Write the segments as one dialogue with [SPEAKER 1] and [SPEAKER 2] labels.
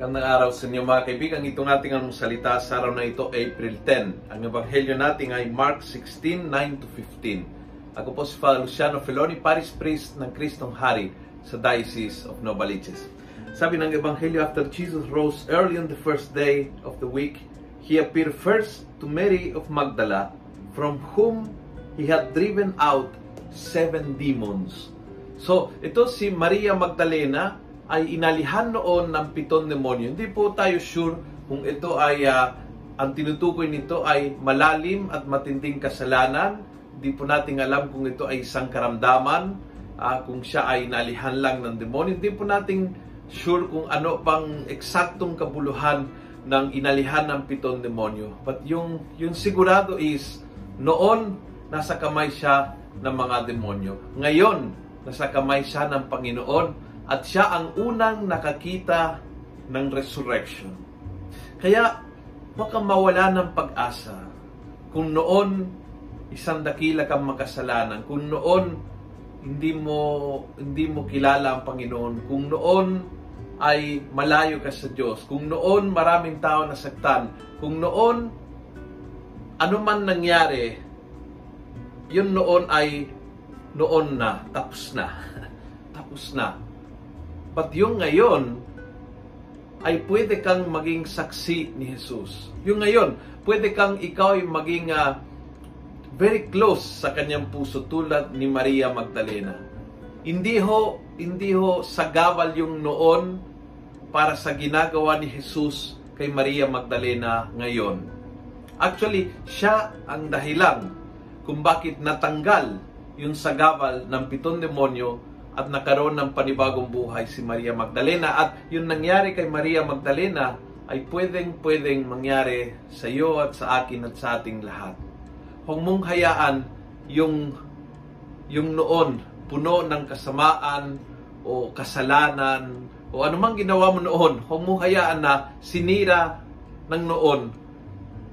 [SPEAKER 1] Magandang araw sa inyo mga kaibigan. Itong ating ang salita sa araw na ito, April 10. Ang ebanghelyo natin ay Mark 16, 9 to 15. Ako po si Father Luciano Feloni, Paris Priest ng Kristong Hari sa Diocese of Novaliches. Sabi ng ebanghelyo, after Jesus rose early on the first day of the week, He appeared first to Mary of Magdala, from whom He had driven out seven demons. So, ito si Maria Magdalena, ay inalihan noon ng pitong demonyo. Hindi po tayo sure kung ito ay uh, ang tinutukoy nito ay malalim at matinding kasalanan. Hindi po natin alam kung ito ay isang karamdaman, uh, kung siya ay inalihan lang ng demonyo. Hindi po natin sure kung ano pang eksaktong kabuluhan ng inalihan ng pitong demonyo. But yung, yung sigurado is, noon, nasa kamay siya ng mga demonyo. Ngayon, nasa kamay siya ng Panginoon at siya ang unang nakakita ng resurrection. Kaya, huwag kang mawala ng pag-asa. Kung noon, isang dakila kang makasalanan. Kung noon, hindi mo, hindi mo kilala ang Panginoon. Kung noon, ay malayo ka sa Diyos. Kung noon, maraming tao nasaktan. Kung noon, ano man nangyari, yun noon ay noon na, tapos na. tapos na. But yung ngayon, ay pwede kang maging saksi ni Jesus. Yung ngayon, pwede kang ikaw ay maging uh, very close sa kanyang puso tulad ni Maria Magdalena. Hindi ho, hindi ho sagawal yung noon para sa ginagawa ni Jesus kay Maria Magdalena ngayon. Actually, siya ang dahilan kung bakit natanggal yung sagabal ng pitong demonyo at nakaroon ng panibagong buhay si Maria Magdalena. At yung nangyari kay Maria Magdalena ay pwedeng-pwedeng mangyari sa iyo at sa akin at sa ating lahat. Huwag mong hayaan yung, yung noon puno ng kasamaan o kasalanan o anumang ginawa mo noon, huwag mong hayaan na sinira ng noon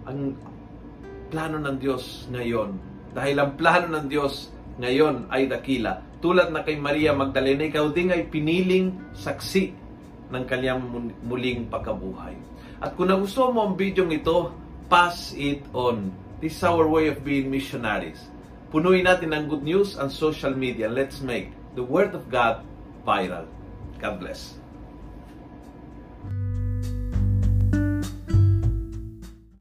[SPEAKER 1] ang plano ng Diyos ngayon. Dahil ang plano ng Diyos ngayon ay dakila. Tulad na kay Maria Magdalena, ikaw din ay piniling saksi ng kanyang muling pagkabuhay. At kung nagustuhan mo ang video ito, pass it on. This is our way of being missionaries. Punuin natin ang good news ang social media. Let's make the Word of God viral. God bless.